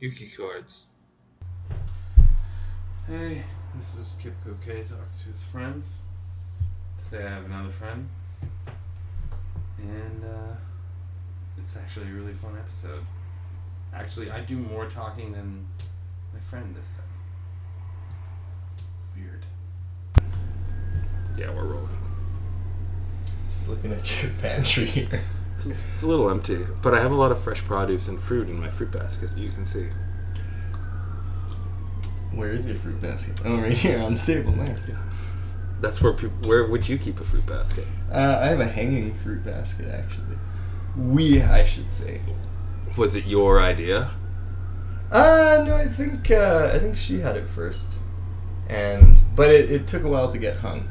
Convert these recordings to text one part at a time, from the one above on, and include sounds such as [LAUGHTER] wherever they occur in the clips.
Yuki Chords. Hey, this is Kip K talks to his friends. Today I have another friend. And uh, it's actually a really fun episode. Actually, I do more talking than my friend this time. Weird. Yeah, we're rolling. Just looking at your [LAUGHS] pantry here. It's, it's a little empty, but I have a lot of fresh produce and fruit in my fruit basket, you can see. Where is your fruit basket? Oh, right here on the table. Nice. That's where people. Where would you keep a fruit basket? Uh, I have a hanging fruit basket, actually. We, I should say. Was it your idea? Uh, no, I think uh, I think she had it first, and but it, it took a while to get hung,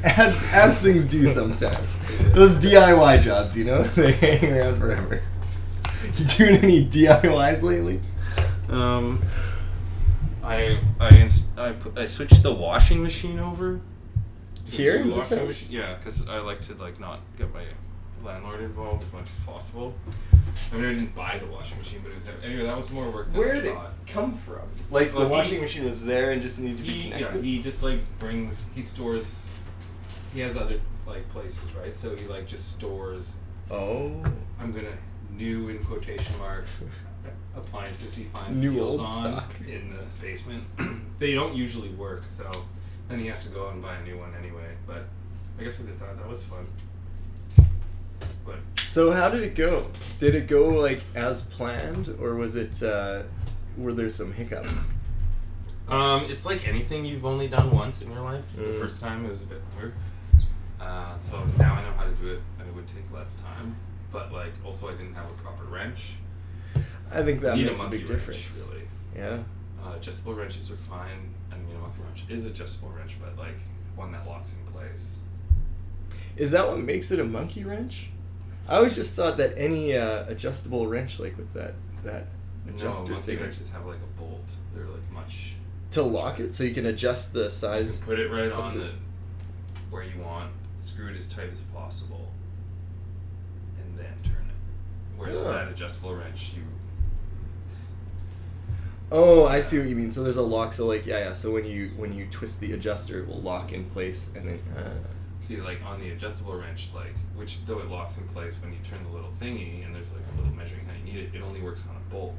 [LAUGHS] as as things do sometimes. Those DIY jobs, you know, [LAUGHS] they hang around forever. You doing any DIYs lately? Um, I I ins- I, put, I switched the washing machine over. Here the in this washing machine- Yeah, because I like to like not get my landlord involved as much as possible. I mean, I didn't buy the washing machine, but it was anyway. That was more work than Where I did it thought. come from? Like the he- washing machine was there and just needed to be He yeah, he just like brings he stores. He has other like places, right? So he like just stores. oh, I'm gonna new in quotation mark [LAUGHS] appliances he finds New deals on stock. in the basement. [CLEARS THROAT] they don't usually work, so then he has to go out and buy a new one anyway. But I guess I did that. That was fun. But So how did it go? Did it go like as planned, or was it? Uh, were there some hiccups? um, it's like anything you've only done once in your life. The Mm. first time it was a bit longer. Uh, so now I know how to do it, and it would take less time. But like, also I didn't have a proper wrench. I think that makes a, monkey big wrench, difference. really. Yeah. Uh, adjustable wrenches are fine, and you know, monkey wrench is adjustable wrench, but like one that locks in place. Is that what makes it a monkey wrench? I always just thought that any uh, adjustable wrench, like with that that adjuster no, monkey thing, wrenches have like a bolt. They're like much. to lock it, so you can adjust the size. put it right on the- the where you want. Screw it as tight as possible, and then turn it. Whereas Ah. that adjustable wrench, you. Oh, I see what you mean. So there's a lock. So like, yeah, yeah. So when you when you twist the adjuster, it will lock in place, and then. Uh, See, like on the adjustable wrench, like which though it locks in place when you turn the little thingy, and there's like a little measuring how you need it. It only works on a bolt,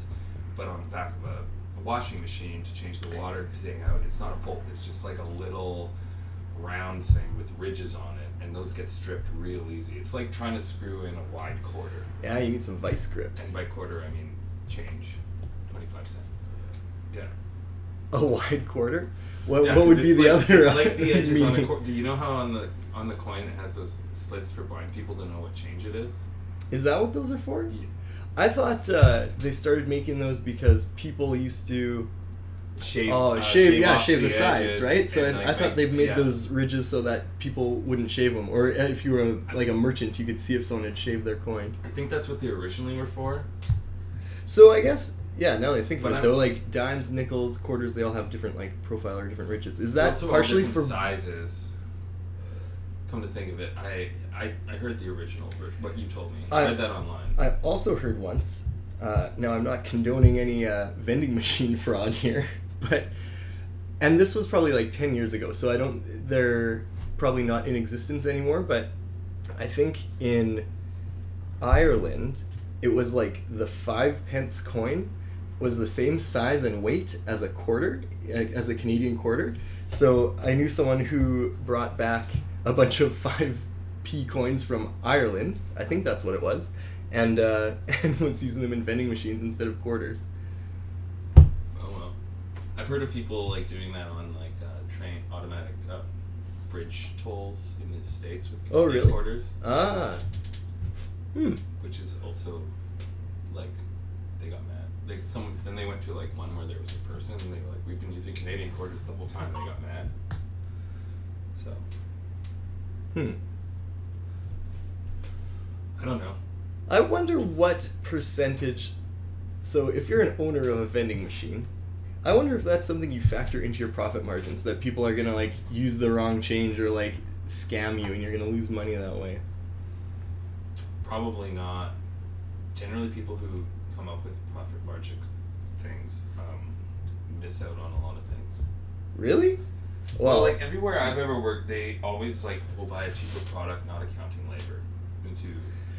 but on the back of a washing machine to change the water thing out, it's not a bolt. It's just like a little round thing with ridges on it, and those get stripped real easy. It's like trying to screw in a wide quarter, yeah, you need some vice grips. and by quarter I mean change, twenty five cents. Yeah. A wide quarter. What Yeah, what would be the like, other? It's like [LAUGHS] the edges on a meaning? coin. Do you know how on the on the coin it has those slits for blind people to know what change it is? Is that what those are for? Yeah. I thought uh, they started making those because people used to Shave. oh uh, shave, yeah off shave the, sides edges right so I, like, I thought make- they made yeah. those ridges so that people wouldn't shave them or if you were a, like a merchant you could see if someone had shaved their coin I think that's what they originally were for. so I guess yeah now that I think But about it I'm- though like dimes nickels quarters they all have different like profile or different ridges is that partially for sizes. Come to think of it, I, I I heard the original version. What you told me, I, I- read that online. I also heard once. Uh, now I'm not condoning any uh, vending machine [LAUGHS] fraud here, but and this was probably like ten years ago, so I don't. They're probably not in existence anymore. But I think in Ireland, it was like the five pence coin was the same size and weight as a quarter, as a Canadian quarter. So I knew someone who brought back a bunch of five p coins from Ireland. I think that's what it was, and uh, [LAUGHS] and was using them in vending machines instead of quarters. I've heard of people like doing that on like uh, train automatic uh, bridge tolls in the states with Oh, Canadian really? quarters, Ah. Hmm. which is also like they got mad. Like some then they went to like one where there was a person and they were like, "We've been using Canadian quarters the whole time." They got mad. So Hmm. I don't know. I wonder what percentage. So, if you're an owner of a vending machine, I wonder if that's something you factor into your profit margins that people are gonna like use the wrong change or like scam you and you're gonna lose money that way. Probably not. Generally, people who come up with profit margins things um, miss out on a lot of things. Really? Well, like everywhere I've ever worked, they always like will buy a cheaper product, not accounting labor into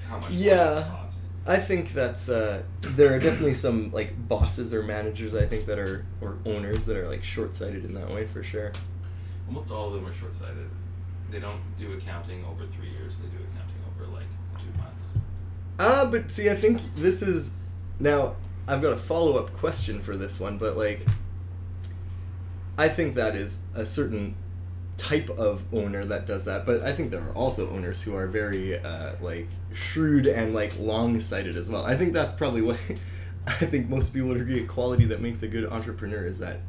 how much Yeah. this costs. I think that's uh, there are definitely some like bosses or managers I think that are or owners that are like short sighted in that way for sure. Almost all of them are short-sighted. They don't do accounting over three years. They do accounting over like two months. Ah, but see, I think this is now. I've got a follow up question for this one, but like, I think that is a certain type of owner that does that. But I think there are also owners who are very uh, like shrewd and like long sighted as well. I think that's probably what [LAUGHS] I think most people would agree a quality that makes a good entrepreneur is that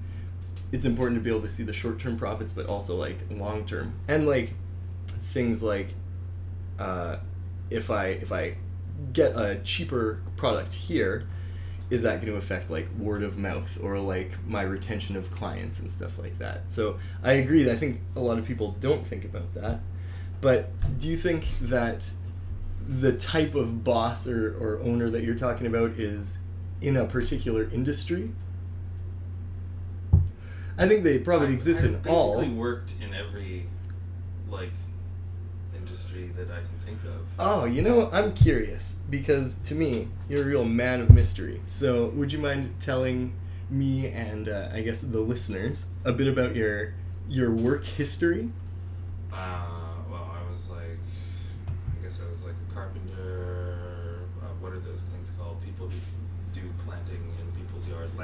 it's important to be able to see the short term profits, but also like long term and like things like uh, if I if I get a cheaper product here, is that going to affect like word of mouth or like my retention of clients and stuff like that? So I agree. I think a lot of people don't think about that. But do you think that the type of boss or, or owner that you're talking about is in a particular industry? I think they probably I- exist I in all. basically worked in every like industry that I can think of. Oh, you know, I'm curious because to me, you're a real man of mystery. So, would you mind telling me and uh, I guess the listeners a bit about your your work history? Uh,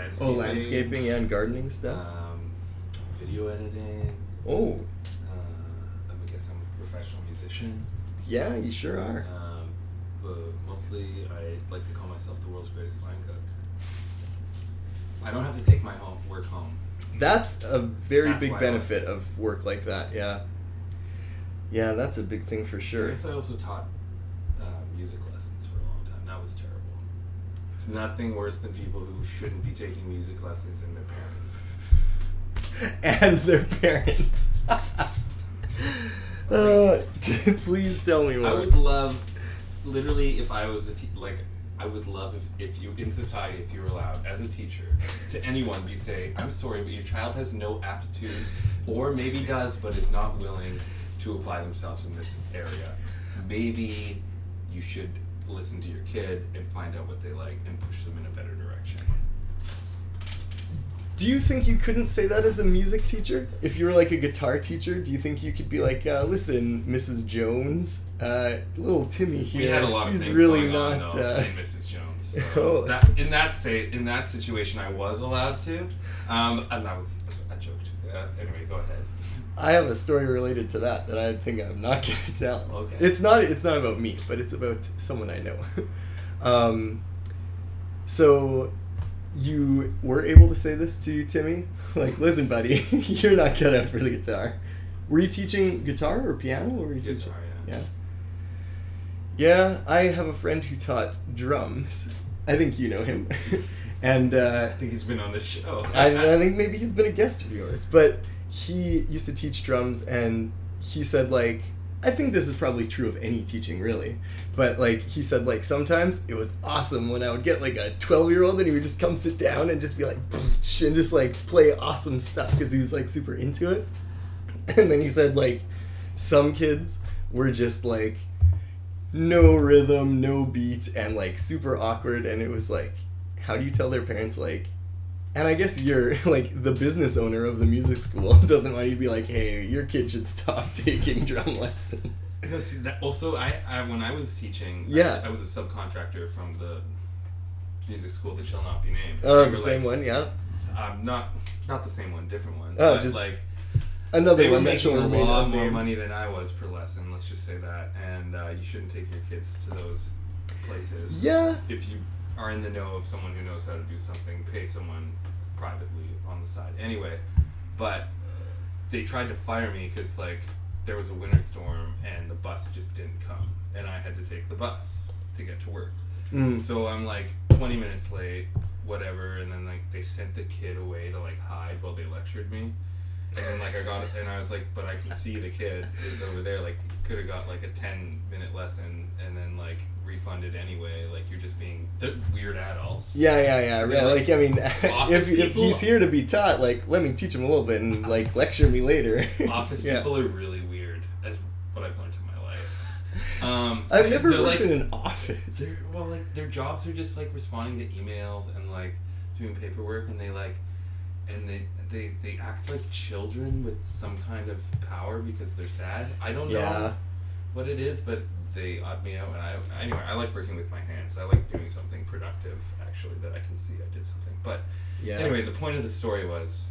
landscaping. Oh, landscaping and gardening stuff. Um, video editing. oh, Uh, I guess I'm a professional musician. yeah, you sure are. Um, but mostly, I like to call myself the world's greatest line cook. I don't have to take my home work home. That's a very That's big benefit of work like that. Yeah. Yeah, that's a big thing for I sure. guess I also taught uh, music lessons for a long time. That was terrible. It's nothing worse than people who shouldn't be taking music lessons and their parents. and their parents. [LAUGHS] uh, [LAUGHS] please tell me more. I would love, literally, if I was a te- like, I would love if, if you in society, if you were allowed as a teacher to anyone be say, I'm sorry, but your child has no aptitude, or maybe does, but is not willing to apply themselves in this area. Maybe you should listen to your kid and find out what they like and push them in a better direction. Do you think you couldn't say that as a music teacher? If you were like a guitar teacher, do you think you could be like, uh, listen, Mrs. Jones, uh, little Timmy here, We had a lot of he's things really going not. on though uh, Mrs. Jones. So [LAUGHS] Oh. that in that say in that situation, I was allowed to, um, and that was a joke. Uh, anyway, go ahead. I have a story related to that that I think I'm not [LAUGHS] gonna tell. Okay. It's not. It's not about me, but it's about someone I know. [LAUGHS] um, so, you were able to say this to Timmy, [LAUGHS] like, listen, buddy, you're not cut out for the guitar. Were you teaching guitar or piano? Or were you teaching? Guitar, yeah. Yeah. Yeah, I have a friend who taught drums. I think you know him, and uh, I think he's been on the show. I, I think maybe he's been a guest of yours, but he used to teach drums, and he said like I think this is probably true of any teaching really, but like he said like sometimes it was awesome when I would get like a twelve year old and he would just come sit down and just be like and just like play awesome stuff because he was like super into it, [LAUGHS] and then he said like some kids were just like no rhythm, no beat, and like super awkward. And it was like, how do you tell their parents like? And I guess you're [LAUGHS] like the business owner of the music school [LAUGHS] doesn't want you to be like, hey, your kid should stop [LAUGHS] taking drum lessons. No, see, that, also, I, I when I was teaching, Yeah. I, I was a subcontractor from the music school that shall not be named. Oh, They the same like, one, yeah. Um, not not the same one, different one. Oh, just like Another one that making shall a remain lot more unnamed. money than I was per lesson. Let's just say that, and uh, you shouldn't take your kids to those places. Yeah, If you are in the know of someone who knows how to do something, pay someone privately on the side. Anyway, but they tried to fire me because like there was a winter storm and the bus just didn't come, and I had to take the bus to get to work. mm. So I'm like 20 minutes late, whatever, and then like they sent the kid away to like hide while they lectured me. And then like I got it, and I was like, but I can see the kid is over there. Like could have got like a ten minute lesson, and then like refunded anyway. Like you're just being they're weird adults. Yeah, yeah, yeah. They're Like, like I mean, [LAUGHS] if, if he's here to be taught, like, let me teach him a little bit and like [LAUGHS] lecture me later. Office [LAUGHS] Yeah. people are really weird. That's what I've learned in my life. Um, I've never worked like, in an office. Well, like their jobs are just like responding to emails and like doing paperwork, and they like, and they they they act like children with some kind of power because they're sad. I don't know what it is, but they odd me out. And I anyway, I like working with my hands. I like doing something productive actually that I can see I did something. But Yeah. anyway, the point of the story was.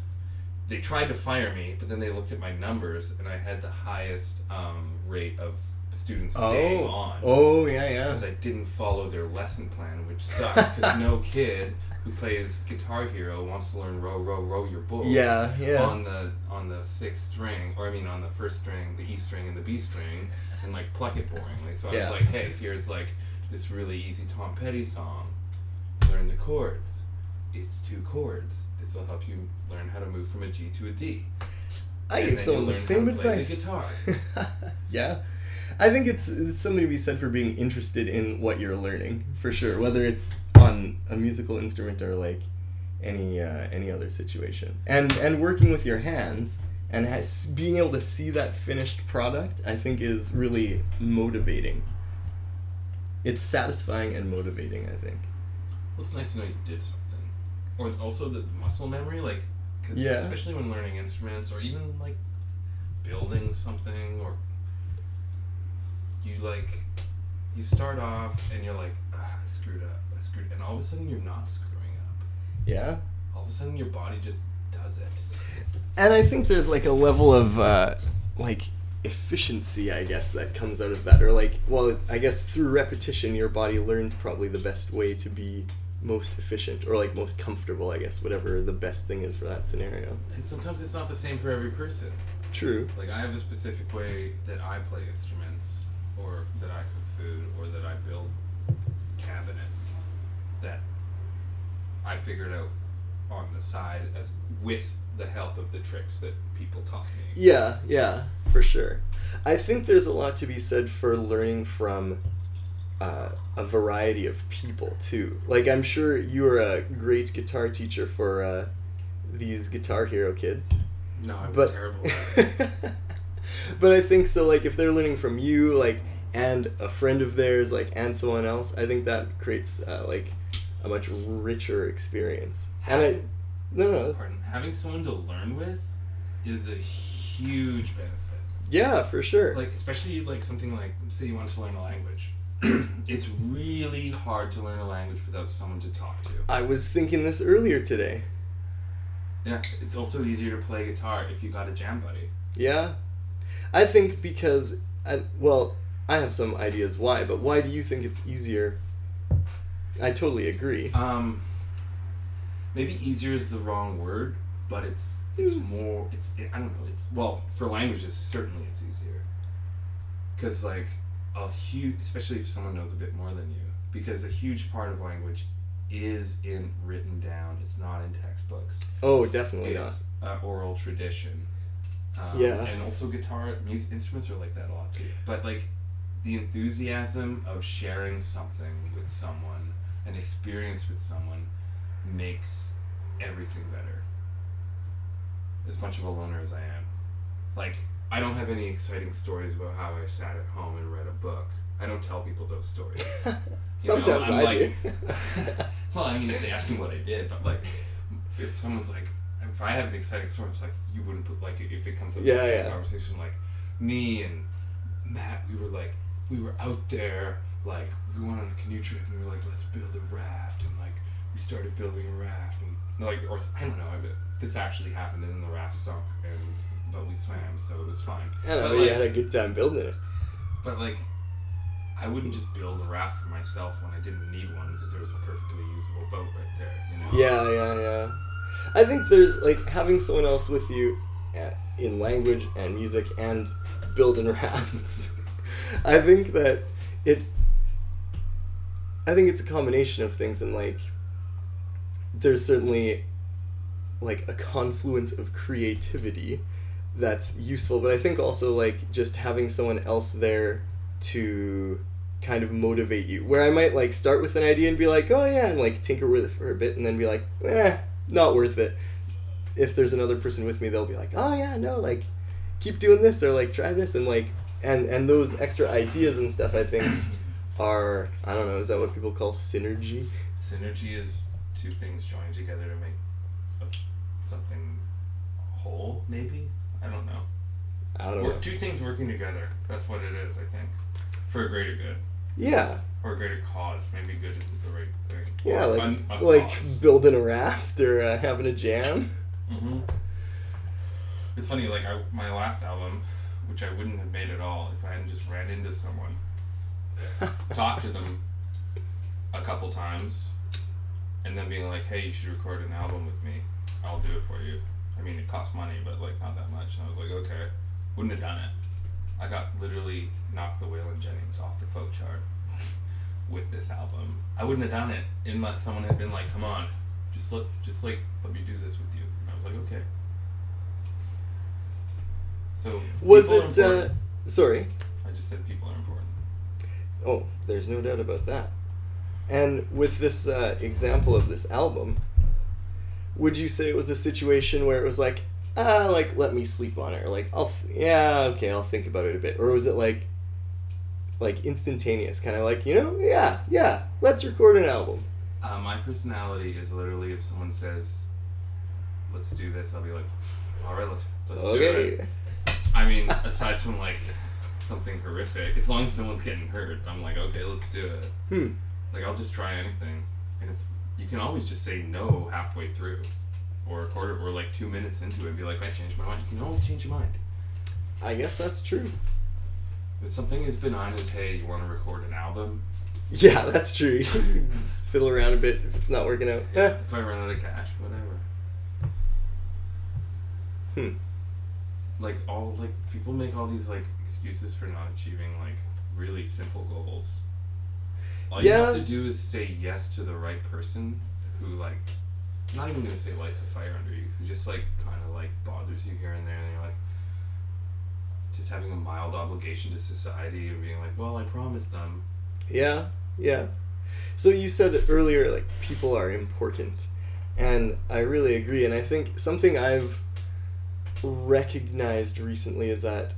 They tried to fire me, but then they looked at my numbers, and I had the highest um, rate of students staying Oh. on Oh yeah, yeah. because I didn't follow their lesson plan, which sucked. Because no [LAUGHS] kid who plays Guitar Hero wants to learn row, row, row your boat. Yeah, yeah. On the on the sixth string, or I mean on the first string, the E string and the B string, and like pluck it boringly. So I Yeah. was like, hey, here's like this really easy Tom Petty song. Learn the chords. It's two chords. This will help you learn how to move from a G to a D. I and gave someone the same the advice. guitar. [LAUGHS] yeah. I think it's, it's something to be said for being interested in what you're learning, for sure. Whether it's on a musical instrument or like any uh, any other situation, and and working with your hands and has, being able to see that finished product, I think is really motivating. It's satisfying and motivating. I think. Well, it's nice to know you did something, or also the muscle memory, like, cause Yeah. especially when learning instruments or even like building something, or you like, you start off and you're like, ah, I screwed up, I screwed, and all of a sudden you're not screwing up. Yeah. All of a sudden your body just does it. and I think there's like a level of uh, like efficiency, I guess, that comes out of that, or like, well, I guess through repetition, your body learns probably the best way to be most efficient, or like most comfortable, I guess, whatever the best thing is for that scenario. And sometimes it's not the same for every person. True. Like I have a specific way that I play instruments, or that I cook food, or that I build that I figured out on the side as with the help of the tricks that people taught me. Yeah, yeah, for sure. I think there's a lot to be said for learning from uh, a variety of people too. Like I'm sure you were a great guitar teacher for uh, these Guitar Hero kids. No, I was but terrible. At [LAUGHS] it. but I think so. Like if they're learning from you, like and a friend of theirs, like and someone else, I think that creates uh, like a much richer experience. And I, no, no, pardon, having someone to learn with is a huge benefit. yeah, for sure. like especially like something like say you want to learn a language [CLEARS THROAT] it's really hard to learn a language without someone to talk to I was thinking this earlier today. yeah it's also easier to play guitar if you got a jam buddy Yeah, I think because I, well, I have some ideas why, but why do you think it's easier? I totally agree. um maybe easier is the wrong word but it's it's more it's i don't know it's well for languages certainly it's easier because like a huge especially if someone knows a bit more than you because a huge part of language is in written down it's not in textbooks Oh, definitely not. it's uh, oral tradition. Um, Yeah. And also guitar, music instruments are like that a lot too. But like the enthusiasm of sharing something with someone, an experience with someone, makes everything better. As much of a loner as I am, like I don't have any exciting stories about how I sat at home and read a book. I don't tell people those stories. [LAUGHS] Know, Sometimes I'm I like- do. [LAUGHS] well, I mean, if they ask me what I did, but like, if someone's like, if I have an exciting story, it's like you wouldn't put like if it comes up Yeah, a yeah. conversation like me and Matt, we were like we were out there like we went on a canoe trip and we were like let's build a raft and like we started building a raft and like or I don't know this actually happened and then the raft sunk and but we swam so it was fine. Don't but, know, like, you had a good time building it. but like, I wouldn't just build a raft for myself when I didn't need one because there was a perfectly usable boat right there. You know. Yeah, yeah, yeah. I think there's like having someone else with you uh, in language and music and building [LAUGHS] rafts. I think that it. I think it's a combination of things, and like, there's certainly like a confluence of creativity that's useful. But I think also like just having someone else there to kind of motivate you. Where I might like start with an idea and be like, oh yeah, and like tinker with it for a bit, and then be like, eh, not worth it. If there's another person with me, they'll be like, oh yeah, no, like keep doing this or like try this and like and and those extra ideas and stuff. I think are I don't know. Is that what people call synergy? Synergy is two things joined together to make a, something whole. Maybe I don't know. I don't Or know. two things working together. That's what it is. I think for a greater good Yeah, or a greater cause. Maybe good isn't the right thing. yeah, Or like un- a like cause. building a raft or uh, having a jam. Mm-hmm. It's funny, like I, my last album, which I wouldn't have made at all if I hadn't just ran into someone, [LAUGHS] talked to them a couple times, and then being like, "Hey, you should record an album with me. I'll do it for you." I mean, it costs money, but like not that much. And I was like, "Okay," wouldn't have done it. I got literally knocked the Waylon Jennings off the folk chart [LAUGHS] with this album. I wouldn't have done it unless someone had been like, "Come on, just let, just like let me do this with you." And I was like, "Okay." So Was it? Uh, sorry. I just said people are important. Oh, there's no doubt about that. And with this uh, example of this album, would you say it was a situation where it was like, ah, like let me sleep on it, or like I'll, th- yeah, okay, I'll think about it a bit, or was it like, like instantaneous, kind of like you know, yeah, yeah, let's record an album. Uh, my personality is literally if someone says, "Let's do this," I'll be like, "All right, let's let's do Okay. it." I mean, aside from like something horrific, as long as no one's getting hurt, I'm like, okay, let's do it. Hmm. Like I'll just try anything, and if you can always just say no halfway through, or a quarter, or like two minutes into it, and be like, I changed my mind. You can always change your mind. I guess that's true. If something as benign as, hey, you want to record an album? Yeah, that's true. Fiddle around a bit if it's not working out. Eh. [LAUGHS] If I run out of cash, whatever. Hmm. Like all like people make all these like excuses for not achieving like really simple goals. All you have to do is say yes to the right person who like I'm not even gonna say lights a fire under you, who just like kind of like bothers you here and there, and you're like just having a mild obligation to society and being like, well, I promised them. Yeah, yeah. So you said earlier, like, people are important. And I really agree. And I think something I've recognized recently is that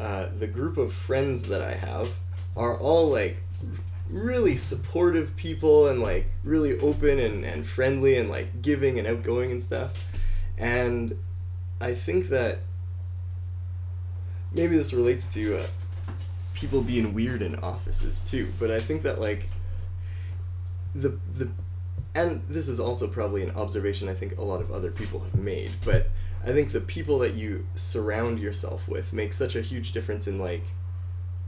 uh, the group of friends that I have are all, like, really supportive people and, like, really open and, and friendly and, like, giving and outgoing and stuff. And I think that maybe this relates to uh, people being weird in offices too. But I think that like the the and this is also probably an observation I think a lot of other people have made, but I think the people that you surround yourself with make such a huge difference in like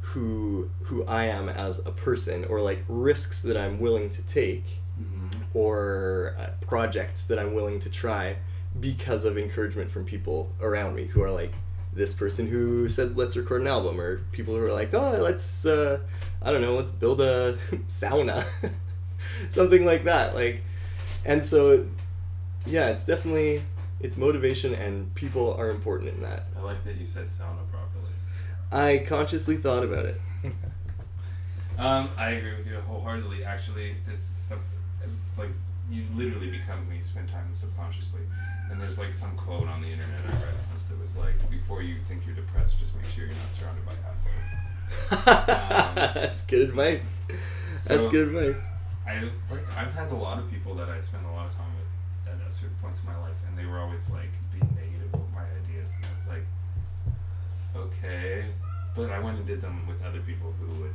who who I am as a person or like risks that I'm willing to take Mm-hmm. or uh, projects that I'm willing to try because of encouragement from people around me who are like this person who said let's record an album or people who are like oh let's uh, I don't know let's build a [LAUGHS] sauna [LAUGHS] something like that like and so yeah it's definitely it's motivation and people are important in that I like that you said sauna properly. I consciously thought about it [LAUGHS] Um, I agree with you wholeheartedly. Actually, there's some. It's like you literally become when you spend time subconsciously. And there's like some quote on the internet I read once that was like, "Before you think you're depressed, just make sure you're not surrounded by assholes." [LAUGHS] that's good advice so- that's good advice I like I've had a lot of people that I spend a lot of time with at certain points in my life, and they were always like being negative with my ideas, and I was like, okay, but I went and did them with other people who would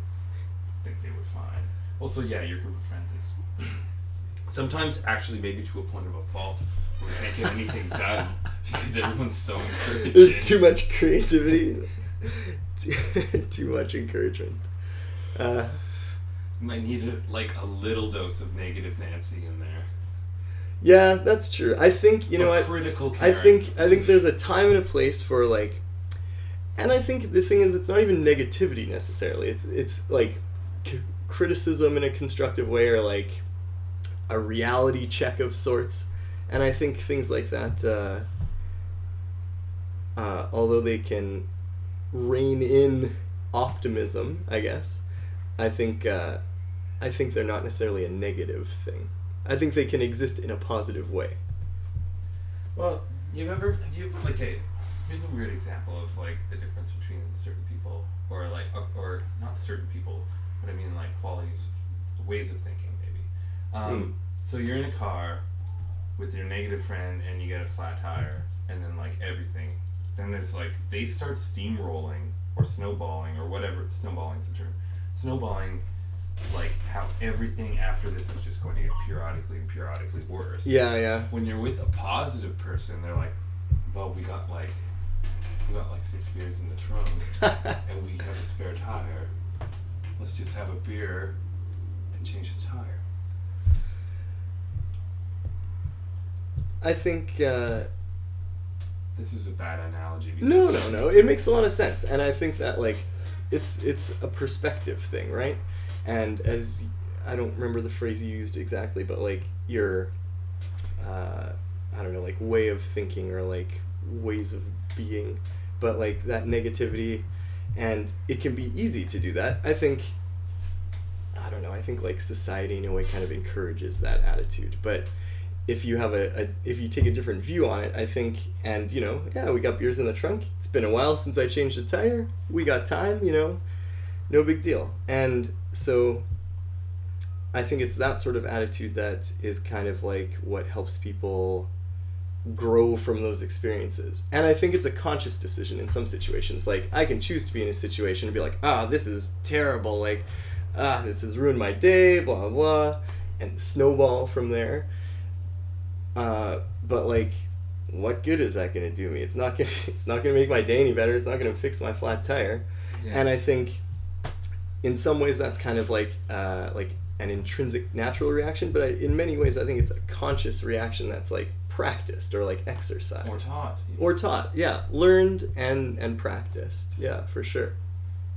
think they were fine. Also, yeah, your group of friends is [CLEARS THROAT] sometimes actually maybe to a point of a fault where we can't get anything done because everyone's so encouraging. There's too much creativity, [LAUGHS] too, much encouragement. Uh, You might need a, like a little dose of negative Nancy in there. Yeah, that's true. I think you know what. critical. I think I think there's a time and a place for like, and I think the thing is, it's not even negativity necessarily. It's it's like c- criticism in a constructive way, or like a reality check of sorts. And I think things like that. Uh, uh, although they can rein in optimism, I guess, I think uh, I think they're not necessarily a negative thing. I think they can exist in a positive way. Well, you've ever have you like hey, here's a weird example of like the difference between certain people or like or, or not certain people, but I mean like qualities, of, ways of thinking maybe. Um, So you're in a car with your negative friend and you get a flat tire and then like everything. Then there's like they start steamrolling or snowballing or whatever. Snowballing's the term. Snowballing like how everything after this is just going to get periodically and periodically worse Yeah, yeah. when you're with a positive person, they're like, "Well, we got like, we got like six beers in the trunk, [LAUGHS] and we have a spare tire. Let's just have a beer and change the tire." I think uh, This is a bad analogy. Because no, no, no. It makes a lot of sense, and I think that like it's it's a perspective thing, right? And as I don't remember the phrase you used exactly, but like your uh, I don't know, like way of thinking or like ways of being, but like that negativity, and it can be easy to do that. I think. I don't know. I think like society in a way kind of encourages that attitude, but if you have a, a if you take a different view on it, I think, and you know, yeah, we got beers in the trunk. It's been a while since I changed the tire. We got time, you know, no big deal. And so, I think it's that sort of attitude that is kind of like what helps people grow from those experiences. And I think it's a conscious decision in some situations. Like I can choose to be in a situation and be like, ah, this is terrible. Like, ah, this has ruined my day. Blah blah, blah and snowball from there. Uh, but like, what good is that gonna do me? It's not gonna. [LAUGHS] It's not gonna make my day any better. It's not gonna fix my flat tire. Yeah. And I think, in some ways, that's kind of like uh, like an intrinsic natural reaction. But I, in many ways, I think it's a conscious reaction that's like practiced or like exercised or taught. or taught. Yeah, learned and and practiced. Yeah, for sure.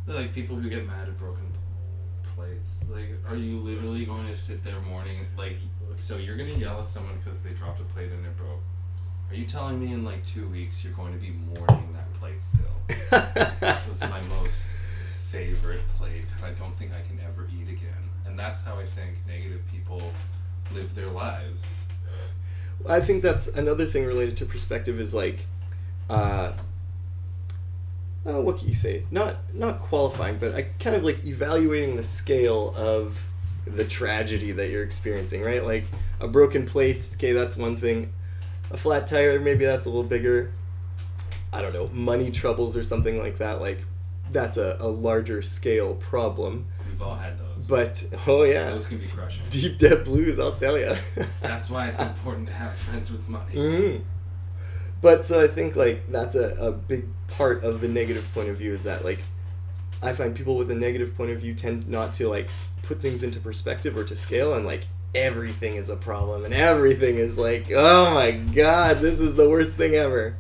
They're like people who get mad at broken plates. Like, are you literally going to sit there mourning? Like, so you're gonna yell at someone because they dropped a plate and it broke. Are you telling me in like two weeks you're going to be mourning that plate still? [LAUGHS] It was my most favorite plate. that I don't think I can ever eat again. And that's how I think negative people live their lives. I think that's another thing related to perspective is like, uh, uh, what can you say? Not not qualifying, but I kind of like evaluating the scale of the tragedy that you're experiencing, right? Like a broken plate, okay, that's one thing. A flat tire, maybe that's a little bigger. I don't know, money troubles or something like that. Like that's a, a larger scale problem. We've all had those. But oh yeah, those can be crushing. deep debt blues, I'll tell you. [LAUGHS] That's why it's important to have friends with money. hmm But so I think like that's a, a big part of the negative point of view is that like I find people with a negative point of view tend not to like put things into perspective or to scale and like everything is a problem and everything is like oh my god this is the worst thing ever.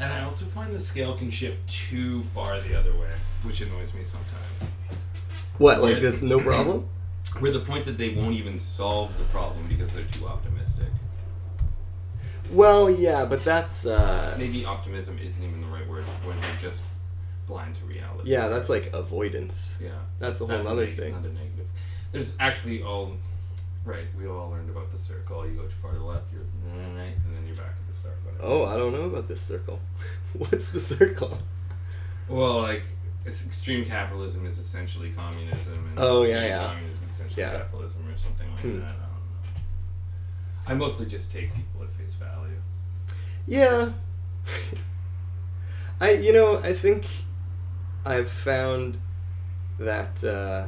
And I also find the scale can shift too far the other way, which annoys me sometimes. What like this no [CLEARS THROAT] problem? Where the point that they won't even solve the problem because they're too optimistic. Well yeah, but that's uh Maybe optimism isn't even the right word when they're just blind to reality. yeah that's like avoidance. Yeah. That's a whole That's other neg- thing. Another negative. There's actually all right. We all learned about the circle. You go too far to the left, you're right, and then you're back at the start. Whatever. Oh I don't know about this circle. [LAUGHS] What's the circle? Well, like extreme capitalism is essentially communism, and Oh, yeah, extreme yeah. communism is essentially Yeah. capitalism or something like Hmm. that. I don't know. I mostly just take people at face value. Yeah. I you know, I think I've found that uh,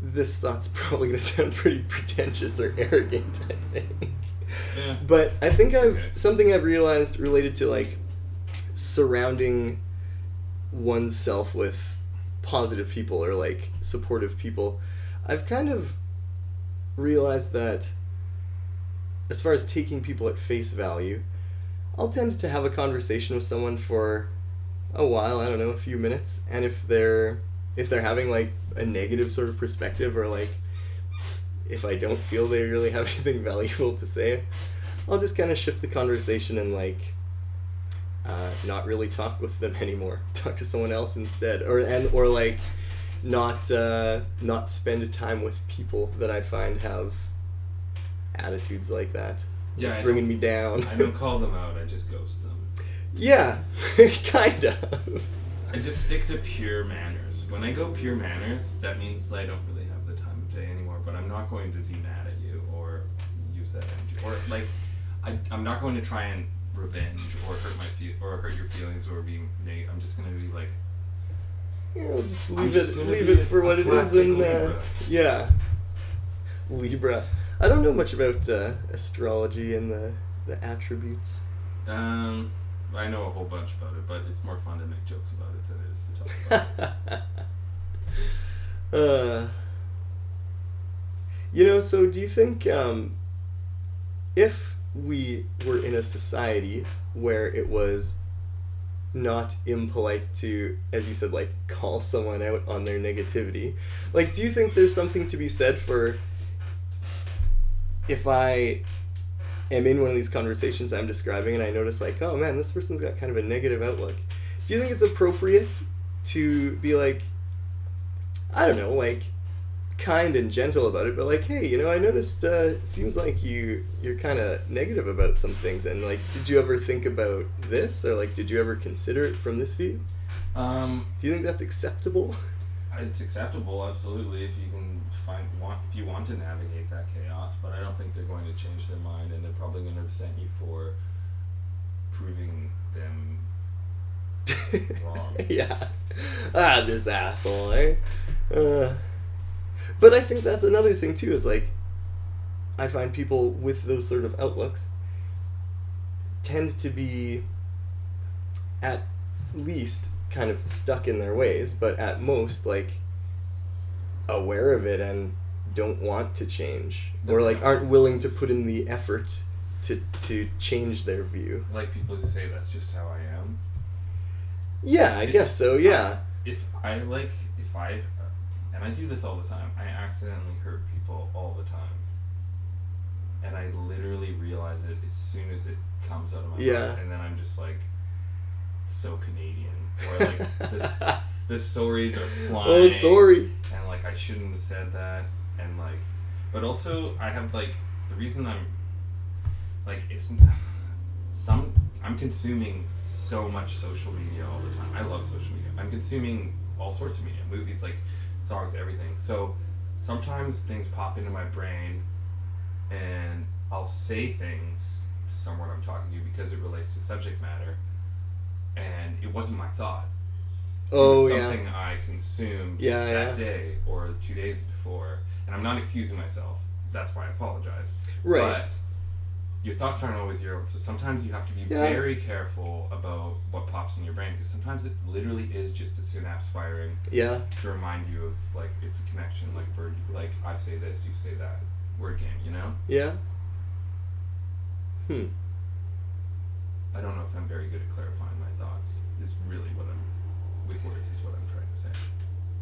this thought's [LAUGHS] probably gonna sound pretty pretentious or arrogant, I think. Yeah. But I think I've Okay. something I've realized related to like surrounding oneself with positive people or like supportive people. I've kind of realized that as far as taking people at face value, I'll tend to have a conversation with someone for a while, I don't know, a few minutes, and if they're if they're having like a negative sort of perspective or like if I don't feel they really have [LAUGHS] anything valuable to say, I'll just kind of shift the conversation and like uh, not really talk with them [LAUGHS] anymore. Talk to someone else instead, or and or like not uh, not spend time with people that I find have attitudes like that. Yeah, I bringing me down. I don't [LAUGHS] call them out. I just ghost them. yeah, kind of. I just stick to pure manners. When I go pure manners, that means I don't really not going to be mad at you or use that energy, or like, I, I'm not going to try and revenge or hurt my feel or hurt your feelings or be. Nate. I'm just going to be like, Yeah, just I'm leave just it leave it for what it is, and uh, yeah, Libra. I don't know much about uh, astrology and the the attributes. um, I know a whole bunch about it, but it's more fun to make jokes about it than it is to talk about. it. [LAUGHS] uh, you know, so do you think um, if we were in a society where it was not impolite to, as you said, like call someone out on their negativity, like, do you think there's something to be said for if I am in one of these conversations I'm describing and I notice, like, oh man, this person's got kind of a negative outlook, do you think it's appropriate to be like, I don't know, like kind and gentle about it, but like, hey, you know, I noticed uh, it seems like you you're kind of negative about some things, and like, did you ever think about this, or like, did you ever consider it from this view? Um, Do you think that's acceptable? [LAUGHS] It's acceptable, absolutely, if you can find want if you want to navigate that chaos. But I don't think they're going to change their mind, and they're probably going to resent you for proving them. [LAUGHS] Wrong. yeah. Ah, this asshole, eh? Uh, but I think that's another thing too. Is like, I find people with those sort of outlooks tend to be, at least, kind of stuck in their ways, but at most, like, aware of it and don't want to change, or like aren't willing to put in the effort to to change their view. Like people who say that's just how I am. Yeah, I If- guess so. Yeah. If I like, if I, and I do this all the time. I accidentally hurt people all the time, and I literally realize it as soon as it comes out of my Yeah. mouth, and then I'm just like, so Canadian, or like this. [LAUGHS] The stories are flying. Oh, sorry. and like I shouldn't have said that and like but also I have like the reason I'm like it's some I'm consuming so much social media all the time. I love social media. I'm consuming all sorts of media, movies like songs, everything. So sometimes things pop into my brain and I'll say things to someone I'm talking to because it relates to subject matter and it wasn't my thought Oh it's yeah. something I consumed Yeah, that yeah. day or two days before. And I'm not excusing myself. That's why I apologize. Right. But your thoughts aren't always your own. So sometimes you have to be Yeah. very careful about what pops in your brain because sometimes it literally is just a synapse firing yeah. to remind you of like it's a connection. Like word, like I say this, you say that. Word game, you know. Yeah. Hmm. I don't know if I'm very good at clarifying my thoughts. Is really what I'm with words is what I'm trying to say.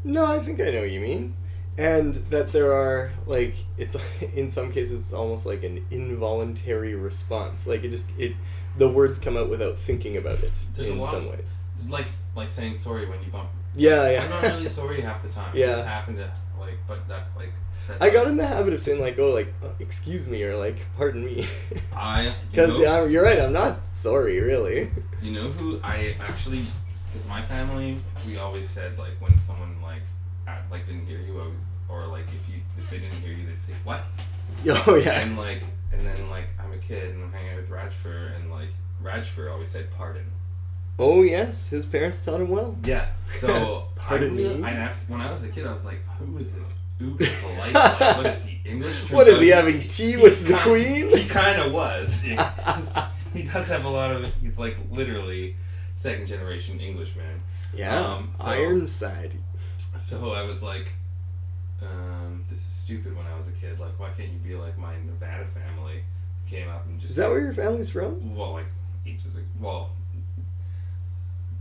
No, I think I know what you mean. And that there are like it's [LAUGHS] in some cases it's almost like an involuntary response. Like it just it the words come out without thinking about it There's a in lot some ways. Like like saying sorry when you bump Yeah, yeah. I'm not really sorry half the time. It Yeah. just happened to like, but that's like. That's I got in the habit of saying like, "Oh, like, uh, excuse me," or like, "Pardon me," [LAUGHS] I. You [LAUGHS] because know, you're right. I'm not sorry, really. you know who I actually, because my family, we always said like when someone like, like didn't hear you, I or like if you if they didn't hear you, they'd say what, [LAUGHS] Oh yeah. and like and then like I'm a kid and I'm hanging out with Rajfur and like Rajfur always said pardon. Oh yes, his parents taught him well. Yeah. So [LAUGHS] Pardon I, me? I, and when I was a kid, I was like, who is this uber [LAUGHS] polite? like, what is he English? Turns What is he having tea with the queen? He kind of was. he does have a lot of. He's like literally second generation Englishman. Yeah. Um, so- Ironside. So I was like, um, this is stupid. When I was a kid, like, why can't you be like my Nevada family? Came up and just Is that where your family's from? well, like ages ago. Well,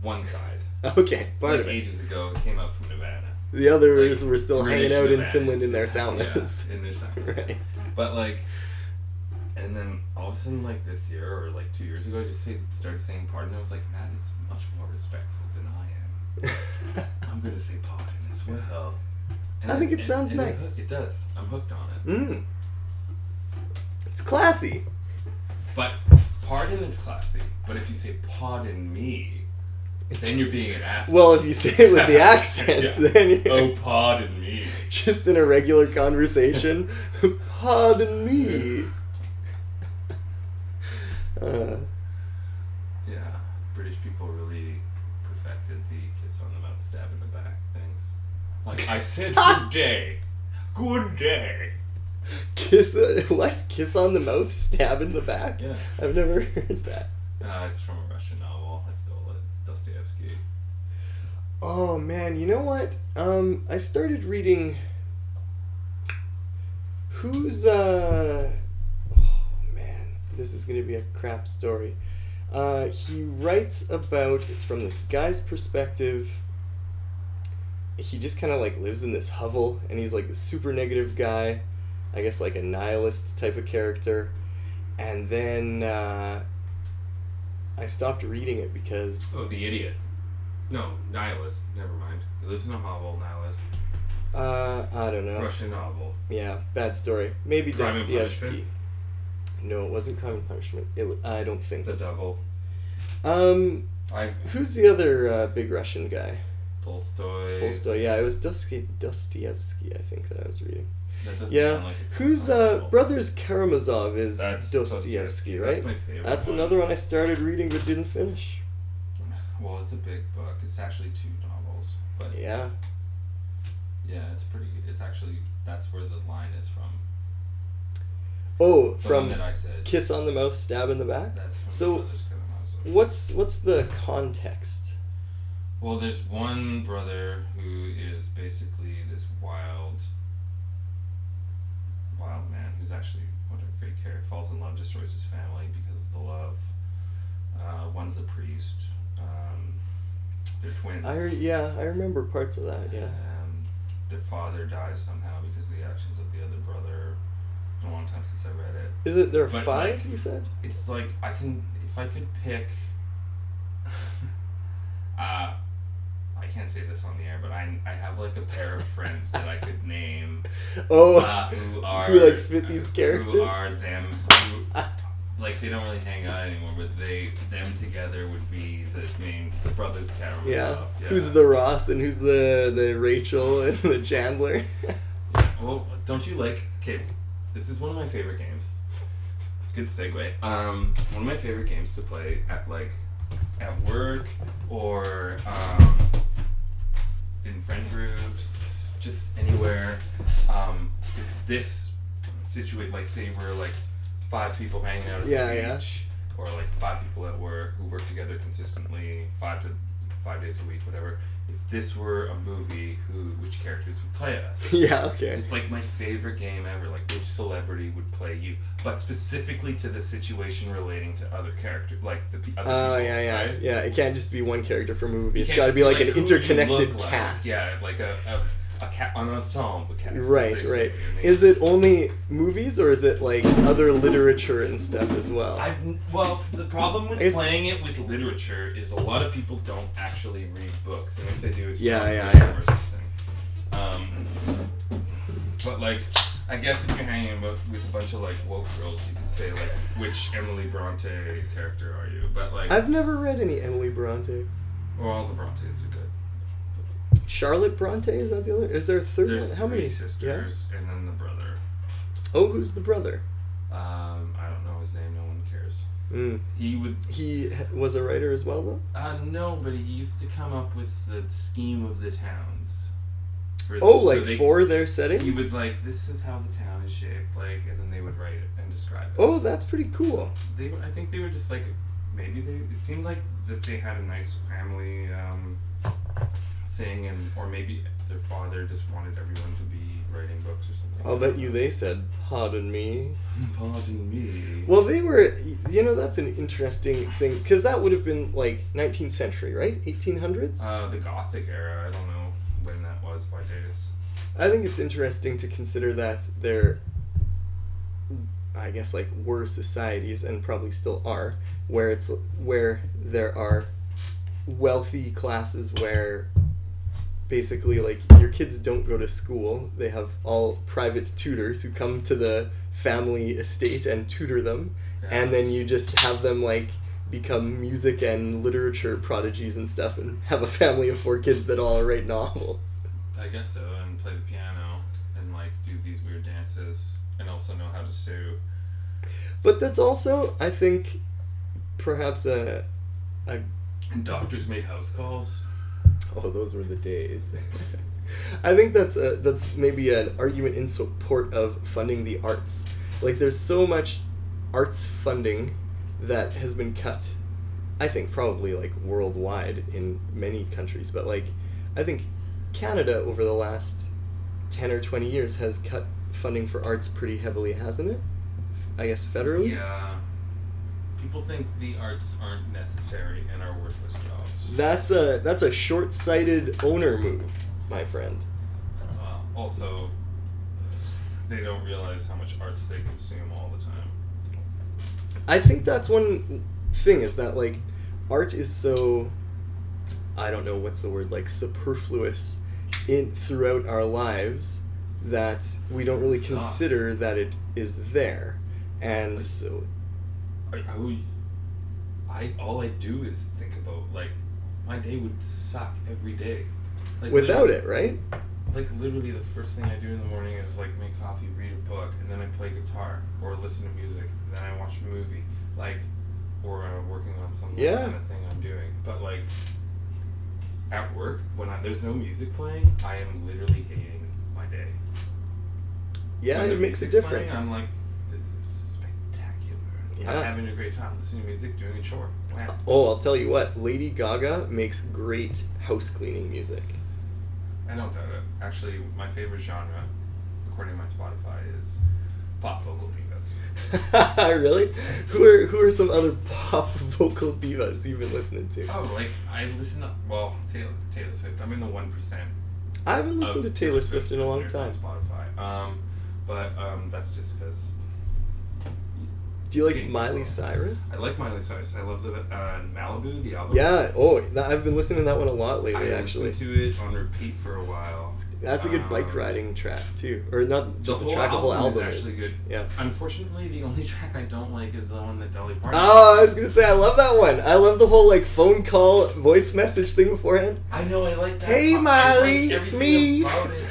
one side. [LAUGHS] Okay, part like ages ago, it came up from Nevada. The others like, were still British hanging out in Finland in their saunas. Yeah, in their saunas. [LAUGHS] right. But like, And then all of a sudden, like this year or like two years ago, I just say, started saying pardon. I was like, Matt is much more respectful than I am. [LAUGHS] I'm gonna say pardon well. And I think it and- sounds and nice. It, does. I'm hooked on it. Mm. It's classy. But pardon is classy. But if you say pardon me, then you're being an asshole. Well, if you say it with the [LAUGHS] accent, Yeah. then you're oh, pardon me. just in a regular conversation. [LAUGHS] Pardon me. [LAUGHS] Uh, Yeah, British people really perfected the kiss on the mouth, stab in the back things. Like I said, [LAUGHS] good day, good day. kiss [LAUGHS] what? Kiss on the mouth, stab in the back. Yeah, I've never [LAUGHS] heard that. uh, it's from a Russian novel. I stole it, Dostoevsky. Oh man, you know what? Um, I started reading. Who's uh? Oh man, this is gonna be a crap story. Uh, he writes about it's from this guy's perspective. He just kind of like lives in this hovel, and he's like a super negative guy, I guess like a nihilist type of character. And then uh, I stopped reading it because Oh, the idiot. No, nihilist. Never mind. He lives in a hovel. Nihilist. uh, I don't know. Russian novel. Yeah, bad story. Maybe Crime Dostoevsky. No, it wasn't Crime and Punishment. It, I don't think. The devil. Um, I who's the other uh, big Russian guy? Tolstoy. Tolstoy. Yeah, it was Dostoy- Dostoevsky. I think that I was reading. That doesn't Yeah, sound like a who's uh brothers Karamazov is That's Dostoevsky, right? That's my favorite. That's one. another one I started reading but didn't finish. Well, it's a big book. It's actually two novels, but Yeah. yeah, it's pretty. It's actually that's where the line is from. Oh, The from one that I said. Kiss on the Mouth, Stab in the Back. That's from So, What's what's the context? Well, there's one brother who is basically this wild, wild man who's actually what a great character. Falls in love, destroys his family because of the love. Uh, one's a priest. Um, they're twins. I re- yeah, I remember parts of that. Yeah. Um, their father dies somehow because of the actions of the other brother. Been a long time since I read it. Is it there are But, five? like- you said. It's like I can if I could pick. [LAUGHS] uh, I can't say this on the air, but I I have like a pair of friends that I could name [LAUGHS] Oh. uh, who [LAUGHS] are Who, like, fit these characters? Who are them? Who, like they don't really hang out anymore, but they them together would be the main the brothers Karamazov. Yeah. yeah. Who's the Ross and who's the the Rachel [LAUGHS] and the Chandler? Well, don't you like? Okay, this is one of my favorite games. Good segue. Um, one of my favorite games to play at like at work or um, in friend groups, just anywhere. Um, if this situate, like say we're like five people hanging out at Yeah, the yeah. beach, or like five people at work who work together consistently, five to five days a week, whatever. If this were a movie, who which characters would play us? [LAUGHS] yeah. Okay. It's like my favorite game ever. Like which celebrity would play you, but specifically to the situation relating to other characters, like the other Oh people. yeah, yeah, right? yeah. It can't just be one character for a movie. You It's got to be like, an interconnected look like. cast. Yeah, like a a, a, ca- an ensemble cast. as Right, right. Is it only movies or is it like other literature and stuff as well? I've, well, the problem with I playing it with literature is a lot of people don't actually read books, and if they do, it's Yeah, yeah, yeah. or something. Um, but like, I guess if you're hanging about with a bunch of like woke girls, you could say like, which Emily Bronte character are you? But like, I've never read any Emily Bronte. well, the Brontes are good. Charlotte Bronte is that the other? Is there a third There's one? How three many? sisters, and then the brother. Oh, who's the brother? Um, I don't know his name. No one cares. Mm. He would He was a writer as well, though. Uh, no, but he used to come up with the scheme of the towns. For Oh, so like they- for their settings. He would like, this is how the town is shaped, like, and then they would write it and describe it. Oh, that's pretty cool. So they, were, I think they were just like, maybe they. It seemed like that they had a nice family um, thing, and or maybe their father just wanted everyone to be writing books or something. I'll bet you they said, "Pardon me." [LAUGHS] Pardon me. Well, they were. You know, that's an interesting thing because that would have been like 19th century, right? 1800s. uh, the Gothic era. I don't know when that was by days. I think it's interesting to consider that their I guess like were societies and probably still are where it's where there are wealthy classes where basically like your kids don't go to school they have all private tutors who come to the family estate and tutor them and then you just have them like become music and literature prodigies and stuff and have a family of four kids that all write novels I guess so, and play the piano and like do these weird dances and also know how to sew. but that's also i think perhaps a, a And doctors made house calls. [LAUGHS] Oh, those were the days. [LAUGHS] I think that's a, that's maybe an argument in support of funding the arts. Like, there's so much arts funding that has been cut. I think probably like worldwide in many countries, but like, I think Canada over the last ten or twenty years has cut funding for arts pretty heavily, hasn't it? I guess federally. Yeah. People think the arts aren't necessary and are worthless jobs. That's a that's a short-sighted owner move, my friend. Uh, also, they don't realize how much arts they consume all the time. I think that's one thing is that like art is so I don't know what's the word like superfluous in throughout our lives that we don't really Stop. consider that it is there. And so I, I would, I all I do is think about like my day would suck every day. Like without it, right? Like literally, the first thing I do in the morning is like make coffee, read a book, and then I play guitar or listen to music. And then I watch a movie, like, or I'm working on some Yeah. kind of thing I'm doing. But like, at work when I, there's no music playing, I am literally hating my day. Yeah, it makes a music's playing, difference. I'm like, this is spectacular. Yeah. I'm having a great time listening to music, doing a chore. Wow. Oh, I'll tell you what, Lady Gaga makes great house cleaning music. I don't doubt it. Actually, my favorite genre, according to my Spotify, is pop vocal divas. [LAUGHS] really? Who are who are some other pop [LAUGHS] vocal divas you've been listening to? Oh, like I listen to well Taylor Taylor Swift. I'm in the one percent. I haven't listened to Taylor Swift in a long time. On Spotify. Um, but um, that's just because Do you like Okay. Miley Cyrus? I like Miley Cyrus. I love the uh, Malibu, the album. Yeah. Oh, that, I've been listening to that one a lot lately. I actually, listened to it on repeat for a while. that's a good bike Um, riding track too, or not just a track whole trackable album, album. is actually good. Yeah. Unfortunately, the only [LAUGHS] track I don't like is the one that Dolly Parton. Oh, I was gonna say I love that one. I love the whole like phone call voice message thing beforehand. I know I like that. Hey, I like Miley, it's me. It,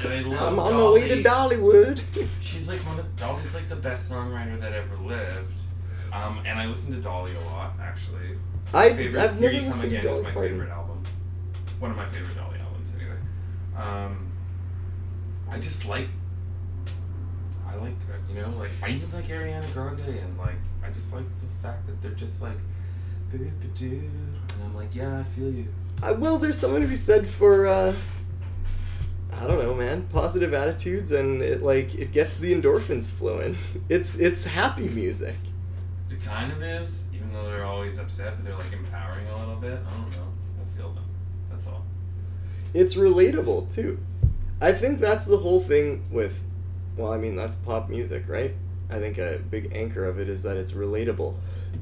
I love I'm on my way to Dollywood. [LAUGHS] She's like one of Dolly's like the best songwriter that ever lived. Um, and I listen to Dolly a lot actually. I My favorite, I've Here never You Come listened to Again Dolly is my Parton. favorite album. One of my favorite Dolly albums anyway. Um, I just like. I like uh, you know like I even like Ariana Grande and like I just like the fact that they're just like, "Boop-a-doo," and I'm like yeah I feel you. Uh, well, there's something to be said for uh, I don't know, man. Positive attitudes and it like it gets the endorphins flowing. [LAUGHS] It's it's happy music. Kind of is, even though they're always upset, but they're like empowering a little bit. I don't know. I feel them. That's all. It's relatable too. I think that's the whole thing with well, I mean, that's pop music, right? I think a big anchor of it is that it's relatable.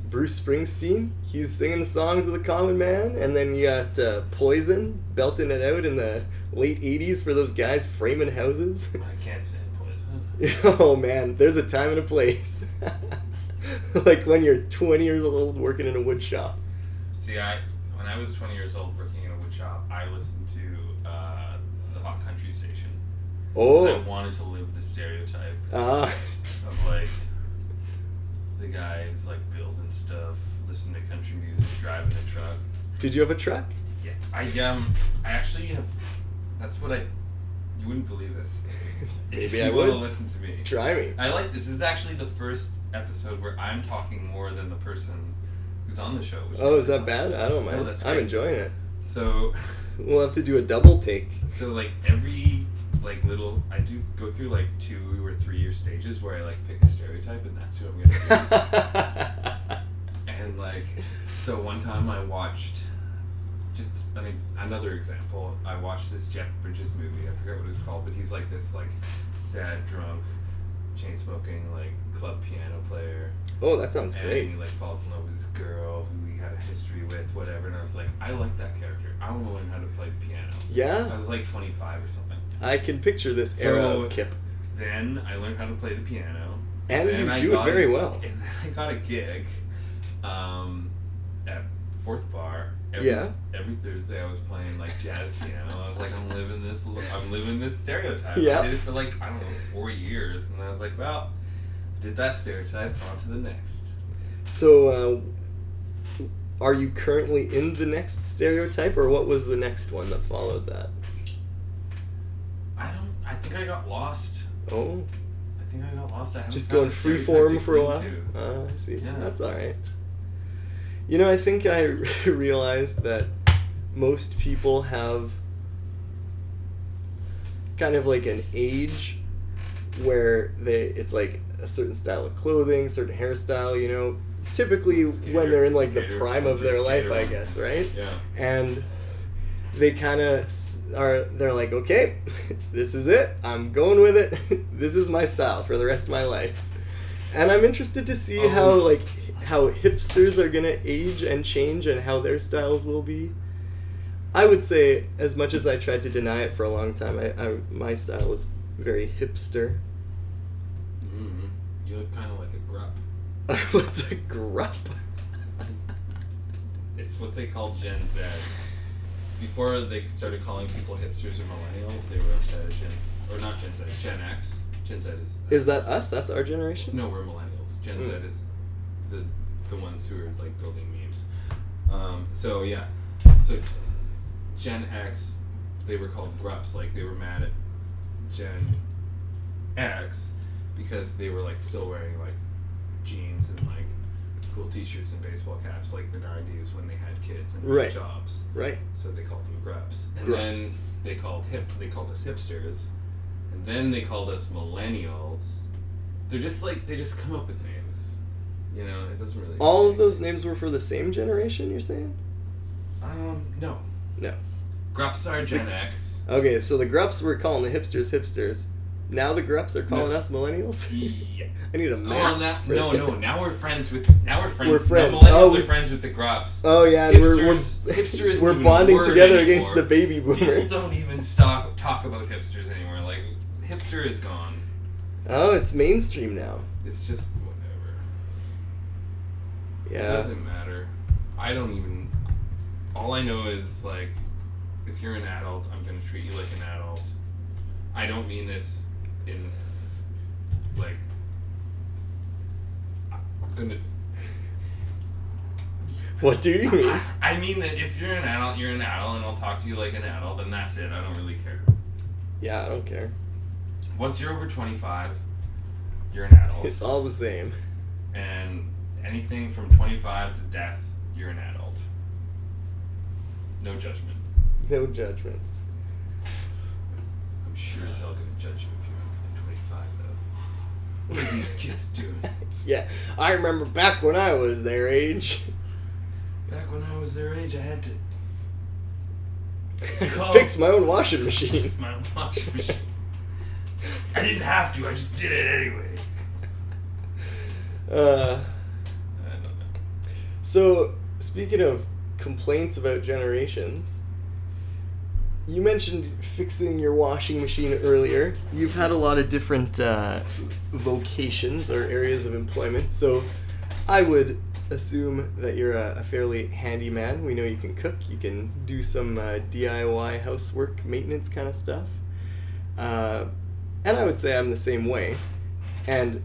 Bruce Springsteen, he's singing the songs of the common man, and then you got uh, Poison belting it out in the late 80s for those guys framing houses. I can't stand poison. [LAUGHS] oh man, there's a time and a place. [LAUGHS] [LAUGHS] like when you're 20 years old working in a wood shop. See, I when I was 20 years old working in a wood shop, I listened to uh, the Hot Country Station. 'Cause I Oh, wanted to live the stereotype ah, of like the guys like building stuff, listening to country music, driving a truck. did you have a truck? Yeah, I um, I actually have. That's what I. You wouldn't believe this. [LAUGHS] if Maybe you I want to would. listen to me. Try me. I like this. This is actually the first episode where I'm talking more than the person who's on the show. which Oh, is that fun. bad? I don't mind. No, I'm enjoying it. So, [LAUGHS] We'll have to do a double take. so like every like little, I do go through like two or three year stages where I like pick a stereotype and that's who I'm gonna do. [LAUGHS] and like, so one time I watched. Just an ex- another example. I watched this Jeff Bridges movie. I forget what it was called, but he's like this like sad drunk chain smoking like club piano player. Oh, that sounds and great. he like falls in love with this girl who he had a history with, whatever. And I was like, I like that character. I want to learn how to play piano. Yeah. I was like 25 or something. I can picture this era of Kip. Then I learned how to play the piano. And then you I do it very a- well. [LAUGHS] And then I got a gig um, at Fourth Bar. Every, Yeah. Every Thursday I was playing like jazz piano. I was like, I'm living this. I'm living this stereotype. Yeah. I did it for like I don't know four years, and I was like, well, I did that stereotype on to the next. So, uh, are you currently in the next stereotype, or what was the next one that followed that? I don't. I think I got lost. Oh, I think I got lost. I haven't just going a free form for a while. Uh, I see. Yeah. That's all right. You know, I think I [LAUGHS] realized that most people have kind of like an age where they it's like a certain style of clothing, certain hairstyle. You know, typically Skater- when they're in like the prime of their life. I guess, right? Yeah. and they kind of are they're like okay [LAUGHS] this is it i'm going with it [LAUGHS] this is my style for the rest of my life and i'm interested to see Oh. how like how hipsters are gonna age and change and how their styles will be i would say as much as i tried to deny it for a long time i, I my style was very hipster hmm You look kind of like a grup. [LAUGHS] what's a grup [LAUGHS] It's what they call Gen Z. Before they started calling people hipsters or millennials, they were upset at Gen or not Gen Z, Gen X. Gen Z is is that us that's our generation no, we're millennials. Gen Z Mm. is the the ones who are like building memes. Um, so yeah, so Gen X, they were called grups. Like they were mad at Gen X because they were like still wearing like jeans and like cool T-shirts and baseball caps, like the '90s when they had kids and Right. jobs. right So they called them grups, and Grups. then they called hip. They called us hipsters, and then they called us millennials. They're just like they just come up with names. You know, it doesn't really. all of those names were for the same generation you're saying Um, no. No. Grups are Gen X. [LAUGHS] Okay, so the grups were calling the hipsters hipsters. Now the grups are calling No. us millennials. Yeah. [LAUGHS] I need a Oh, map. now, for no, no. Now we're friends with. Now we're friends. We're friends. The millennials Oh, are friends with the grups. Oh yeah, and we're we're, Hipsters- we're bonding together anymore. against the baby boomers. People don't even stop talk about hipsters anymore. Like hipster is gone. Oh, it's mainstream now. It's just. It doesn't matter. I don't even. All I know is like, if you're an adult, I'm gonna treat you like an adult. I don't mean this in like. I'm gonna. [LAUGHS] What do you mean? I mean that if you're an adult, you're an adult, and I'll talk to you like an adult, and that's it. I don't really care. Yeah, I don't care. Once you're over 25, you're an [LAUGHS] adult, It's all the same. and anything from 25 to death, you're an adult. No judgment. No judgment. I'm sure as hell gonna judge you if you're younger than 25, though. What are these kids doing? [LAUGHS] Yeah, I remember back when I was their age. Back when I was their age, I had to [LAUGHS] Fix my own washing machine. [LAUGHS] my own washing machine. I didn't have to, I just did it anyway. Uh, I don't know. So speaking of complaints about generations, you mentioned fixing your washing machine earlier. You've had a lot of different uh, vocations or areas of employment, so I would assume that you're a, a fairly handy man. We know you can cook, you can do some uh, DIY housework, maintenance kind of stuff. Uh, and I would say I'm the same way. And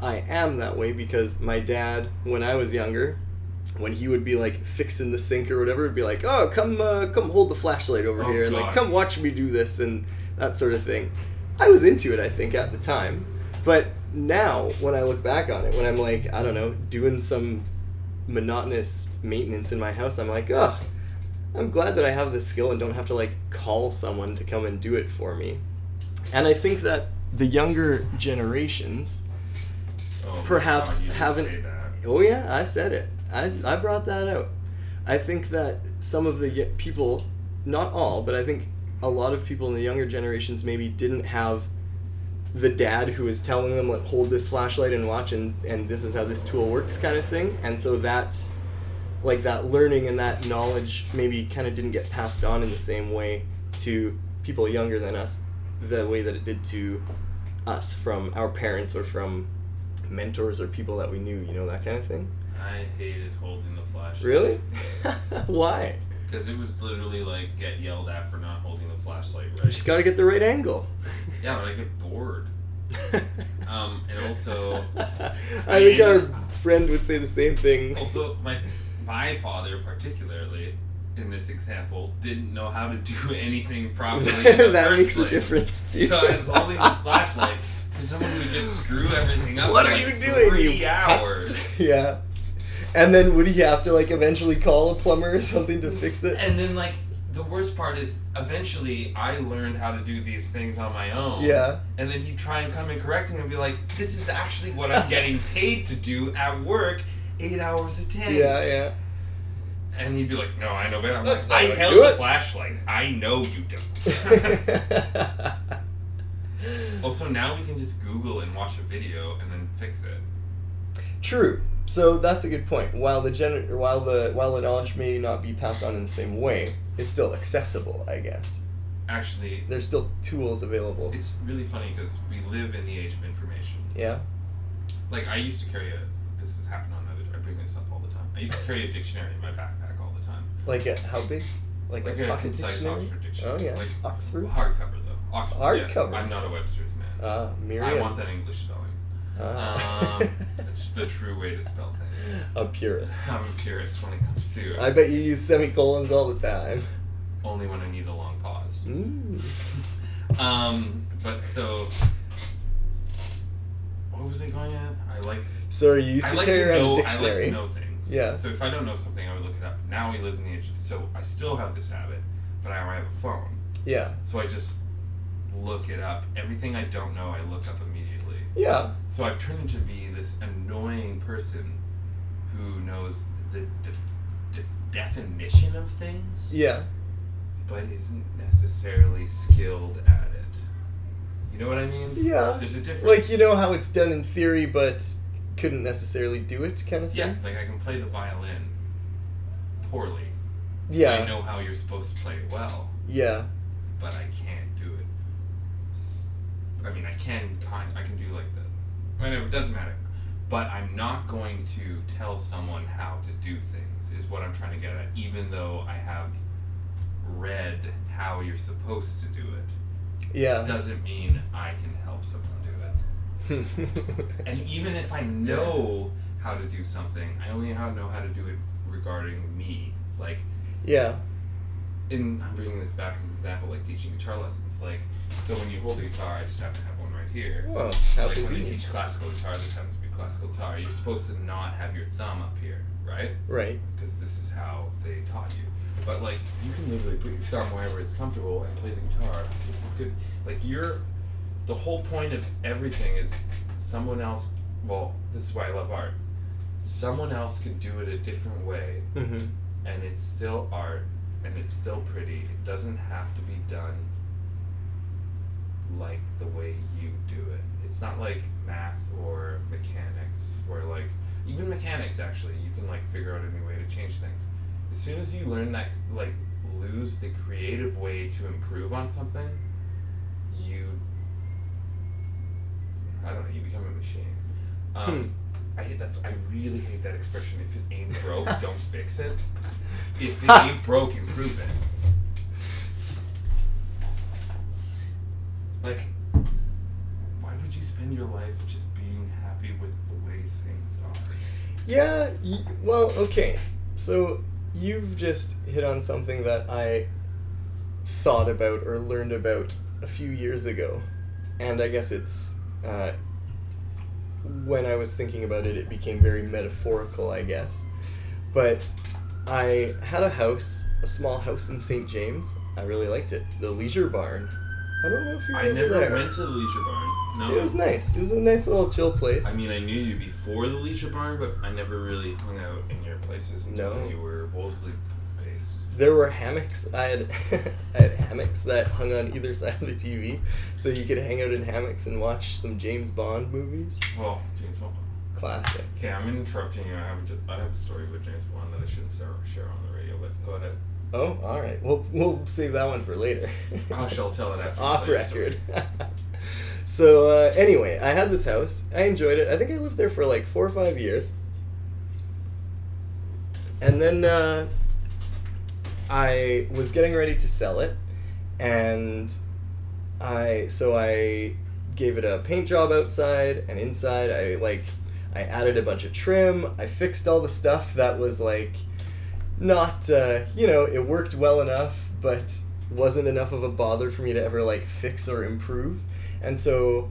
I am that way because my dad, when I was younger, when he would be like fixing the sink or whatever, would be like, "Oh, come, uh, come hold the flashlight over Oh, here," and like, "Come watch me do this," and that sort of thing. I was into it, I think, at the time, but now when I look back on it, when I'm like, I don't know, doing some monotonous maintenance in my house, I'm like, oh, I'm glad that I have this skill and don't have to like call someone to come and do it for me. And I think that the younger generations, Oh Perhaps God, haven't- oh yeah, I said it. I, I brought that out. I think that some of the people, not all, but I think a lot of people in the younger generations maybe didn't have the dad who was telling them like hold this flashlight and watch and and this is how this tool works kind of thing and so that like that learning and that knowledge maybe kind of didn't get passed on in the same way to people younger than us the way that it did to us from our parents or from mentors or people that we knew you know that kind of thing I hated holding the flashlight. really [LAUGHS] why Because it was literally like get yelled at for not holding the flashlight right. you just got to get the right angle Yeah, but I get bored. [LAUGHS] Um, and also, I think our friend would say the same thing. also my my father particularly in this example didn't know how to do [LAUGHS] anything properly. That makes place. a difference too. So I was holding the flashlight for someone who would just screw everything up. what for are like you doing? Three you hours. putz? yeah. And then would he have to like eventually call a plumber or something to fix it? And then like the worst part is eventually I learned how to do these things on my own. Yeah. And then he'd try and come and correct me and be like, "This is actually what I'm getting [LAUGHS] paid to do at work, eight hours a day." Yeah, yeah. And he'd be like, "No, I know better." I'm That's like, "I held the it." flashlight. I know you don't." [LAUGHS] also, now we can just Google and watch a video and then fix it. True. So that's a good point. While the gen- while the while the knowledge may not be passed on in the same way, it's still accessible, I guess. Actually, There's still tools available. it's really funny because we live in the age of information. Yeah. Like I used to carry a. This has happened on other. I bring this up all the time. I used to carry a dictionary in my backpack all the time. Like a, how big? Like, Like a, a concise dictionary? Oxford dictionary. Oh yeah. Like Oxford. hardcover though. Oxford. Hardcover. Yeah. I'm not a Webster's man. Ah, Merriam. I want that English spelling. Ah. Um, [LAUGHS] it's the true way to spell things. a purist. I'm a purist when it comes to. I bet you use semicolons all the time. Only when I need a long pause. Mm. Um, but so, what was I going at? I like. So are you used I to like carry to around know. a I like to know things. Yeah. So if I don't know something, I would look it up. Now we live in the age. So I still have this habit, but I have a phone. Yeah. So I just look it up. Everything I don't know, I look up immediately. Yeah. So I've turned into be this annoying person who knows the def- def- definition of things, Yeah. but isn't necessarily skilled at it. You know what I mean? Yeah. There's a difference. Like you know how it's done in theory, but couldn't necessarily do it, kind of thing. Yeah, like I can play the violin poorly. Yeah. I know how you're supposed to play it well, Yeah. but I can't do it. S- I mean, I can kind. I can do like the. Whatever. It doesn't matter. But I'm not going to tell someone how to do things. Is what I'm trying to get at. Even though I have read how you're supposed to do it, Yeah. doesn't mean I can help someone do it. [LAUGHS] And even if I know how to do something, I only know how to do it regarding me. Like, yeah. In I'm bringing this back as an example, like teaching guitar lessons. Like, so when you hold a guitar, I just have to have one right here. Well, like when you teach classical guitar, this happens to be classical guitar. You're supposed to not have your thumb up here, right? Right. Because this is how they taught you. But like, you can literally put your thumb wherever it's comfortable and play the guitar. This is good. Like you're, the whole point of everything is someone else. Well, this is why I love art. Someone else could do it a different way, Mm-hmm. and it's still art, and it's still pretty. It doesn't have to be done like the way you do it. It's not like math or mechanics, where like even mechanics actually you can like figure out a new way to change things. As soon as you learn that like lose the creative way to improve on something, you I don't know, you become a machine. Um, I hate that's I really hate that expression. If it ain't broke, [LAUGHS] don't fix it. If it [LAUGHS] ain't broke, improve it. Like, why would you spend your life just being happy with the way things are? Yeah. Y- well, okay. So you've just hit on something that I thought about or learned about a few years ago, and I guess it's uh, when I was thinking about it, it became very metaphorical, I guess. But I had a house, a small house in St. James. I really liked it. The Leisure Barn. I don't know if you I never there. went to the Leisure Barn. No. It was nice. It was a nice little chill place. I mean, I knew you before the Leisure Barn, but I never really hung out in your places until No. you were Wolseley. There were hammocks. I had, [LAUGHS] I had hammocks that hung on either [LAUGHS] side of the TV, so you could hang out in hammocks and watch some James Bond movies. Well, James Bond. Classic. Okay, I'm interrupting you. I have I have a story with James Bond that I shouldn't share, share on the radio, but go ahead. Oh, all right. We'll we'll save that one for later. [LAUGHS] I shall tell it after. Off tell your story. record. so uh, anyway, I had this house. I enjoyed it. I think I lived there for like four or five years. And then uh, I was getting ready to sell it, and I so I gave it a paint job outside and inside. I like I added a bunch of trim. I fixed all the stuff that was like not uh, you know it worked well enough, but wasn't enough of a bother for me to ever like fix or improve. And so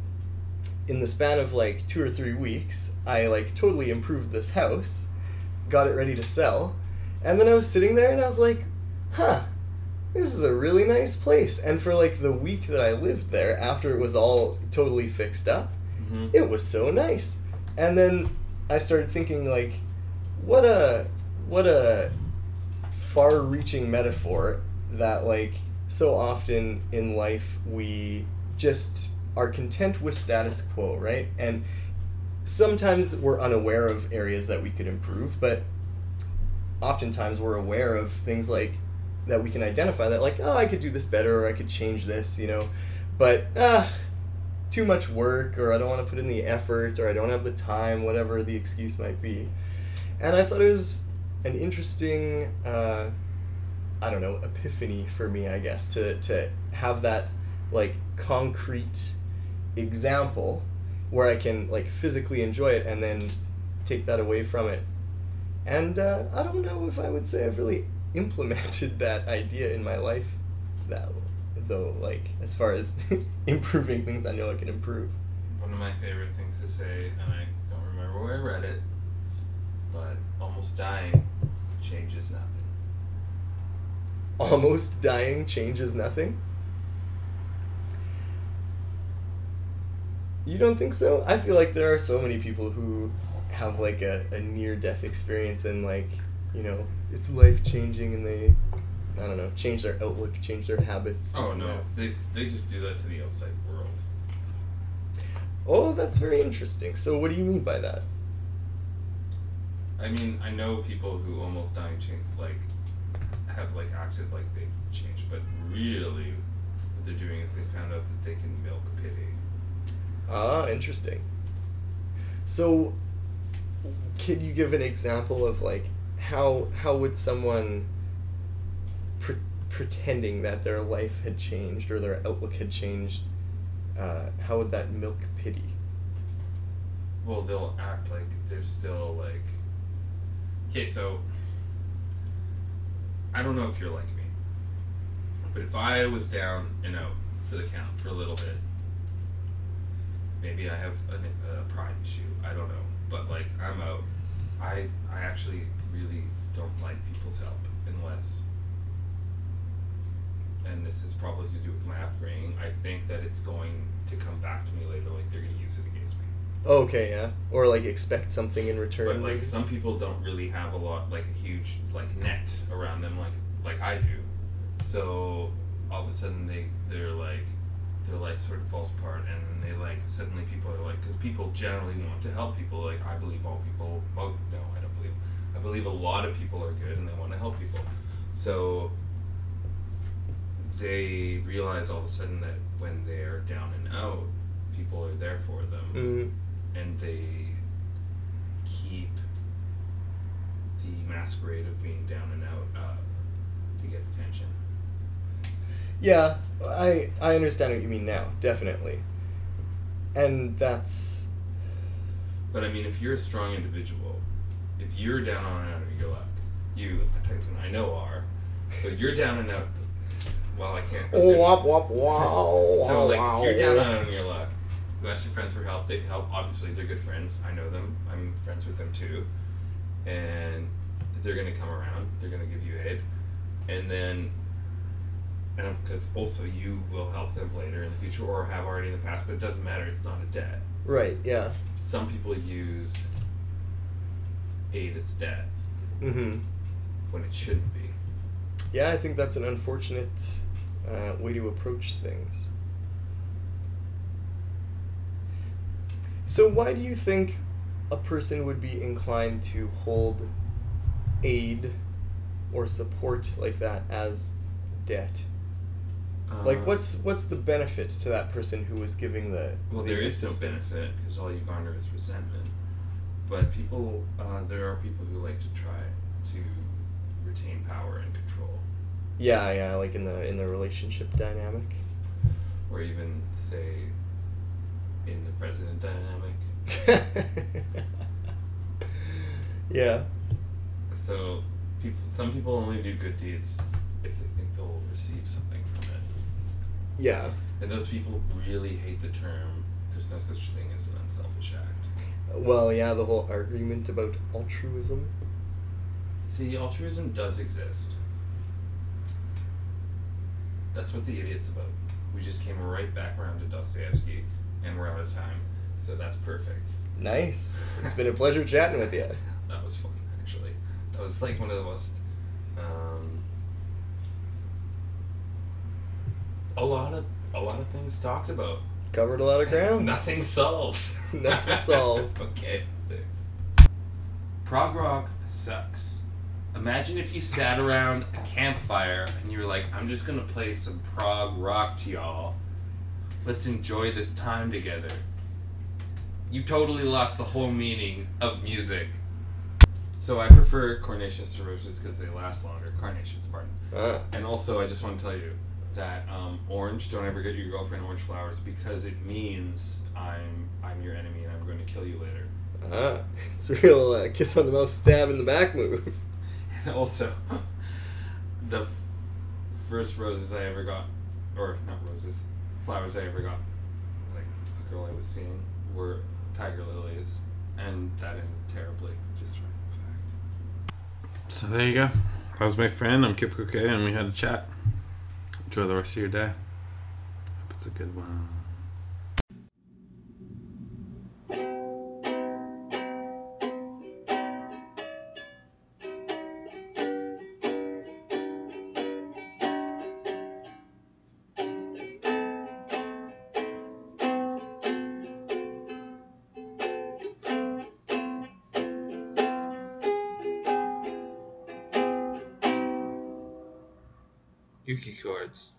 in the span of like two or three weeks, I like totally improved this house, got it ready to sell, and then I was sitting there and I was like, huh, this is a really nice place. And for like the week that I lived there, after it was all totally fixed up, Mhm. it was so nice. And then I started thinking like, what a what a far-reaching metaphor that like so often in life we just are content with status quo, right? And sometimes we're unaware of areas that we could improve, but oftentimes we're aware of things like that we can identify that like, oh, I could do this better or I could change this, you know. But ah, too much work or I don't want to put in the effort or I don't have the time, whatever the excuse might be. And I thought it was an interesting uh, I don't know, epiphany for me, I guess, to, to have that like concrete example where I can like physically enjoy it and then take that away from it. And uh, I don't know if I would say I've really implemented [LAUGHS] that idea in my life that though like as far as [LAUGHS] improving things I know I can improve. One of my favorite things to say, and I don't remember where I read it, but almost dying changes nothing. Almost dying changes nothing. You don't think so? I feel like there are so many people who have like a, a near death experience and like, you know, it's life changing and they I don't know, change their outlook, change their habits. Oh no, that. They, they just do that to the outside world. Oh, that's very interesting. So what do you mean by that? I mean, I know people who almost dying change like have like acted like they've changed, but really, what they're doing is they found out that they can milk pity. Ah, interesting. So, could you give an example of like how how would someone pre- pretending that their life had changed or their outlook had changed? Uh, how would that milk pity? Well, they'll act like they're still like. Okay, so. I don't know if you're like me, but if I was down and out for the count for a little bit, maybe I have a, a pride issue. I don't know, but like I'm out. I I actually really don't like people's help unless. And this is probably to do with my upbringing. I think that it's going to come back to me later, like they're going to use it against me. Okay, yeah, or like expect something in return. But like maybe? some people don't really have a lot, like a huge like net around them, like like I do. So all of a sudden they they're like their life sort of falls apart, and then they like suddenly people are like because people generally want to help people. Like I believe all people. Most no, I believe. A lot of people are good and they want to help people. So they realize all of a sudden that when they're down and out, people are there for them Mm, and they keep the masquerade of being down and out up to get attention. yeah, I I understand what you mean now, definitely. And that's But I mean, if you're a strong individual, if you're down on and out of your luck, you, Tyson, I know are, so you're down and out. Well, I can't. Oh, wop wop wow. So like, if you're down on your luck, you ask your friends for help. They help. Obviously, they're good friends. I know them. I'm friends with them too, and they're gonna come around. They're gonna give you aid, and then, and because also you will help them later in the future or have already in the past. But it doesn't matter. It's not a debt. Right. Yeah. Some people use aid as debt Mm-hmm. when it shouldn't be. yeah, I think that's an unfortunate uh, way to approach things. So, why do you think a person would be inclined to hold aid or support like that as debt? like, Uh, what's what's the benefit to that person who was giving the? Well, the there is no benefit because all you garner is resentment. But people, uh, there are people who like to try to retain power and control, Yeah, yeah, like in the in the relationship dynamic. or even say in the president dynamic. [LAUGHS] yeah. So, people, some people only do good deeds if they think they'll receive something from it. Yeah. And those people really hate the term. There's no such thing as an unselfish act. Well, yeah, the whole argument about altruism. See, altruism does exist. That's what the idiot's about. We just came right back around to Dostoevsky, and we're out of time, so that's perfect. Nice. [LAUGHS] It's been a pleasure chatting with you. That was fun, actually. That was like one of the most. Um, a lot of a lot of things talked about. Covered a lot of ground. Nothing solved. [LAUGHS] Nothing solved. [LAUGHS] okay, thanks. Prog rock sucks. Imagine if you sat around a campfire and you were like, I'm just gonna play some prog rock to y'all. Let's enjoy this time together. You totally lost the whole meaning of music. So I prefer carnations to roses because they last longer. Carnations, pardon. Ah. And also, I just want to tell you that um, orange. Don't ever get your girlfriend orange flowers because it means I'm I'm your enemy and I'm going to kill you later. Ah. [LAUGHS] It's a real uh, kiss on the mouth, stab in the back move. [LAUGHS] And also, [LAUGHS] the f- first roses I ever got, or not roses, flowers I ever got, like the girl I was seeing, were tiger lilies, and that ended terribly. Just random fact. So there you go. That was my friend. I'm Kip Cookie, and we had a chat. Enjoy the rest of your day. Hope it's a good one. towards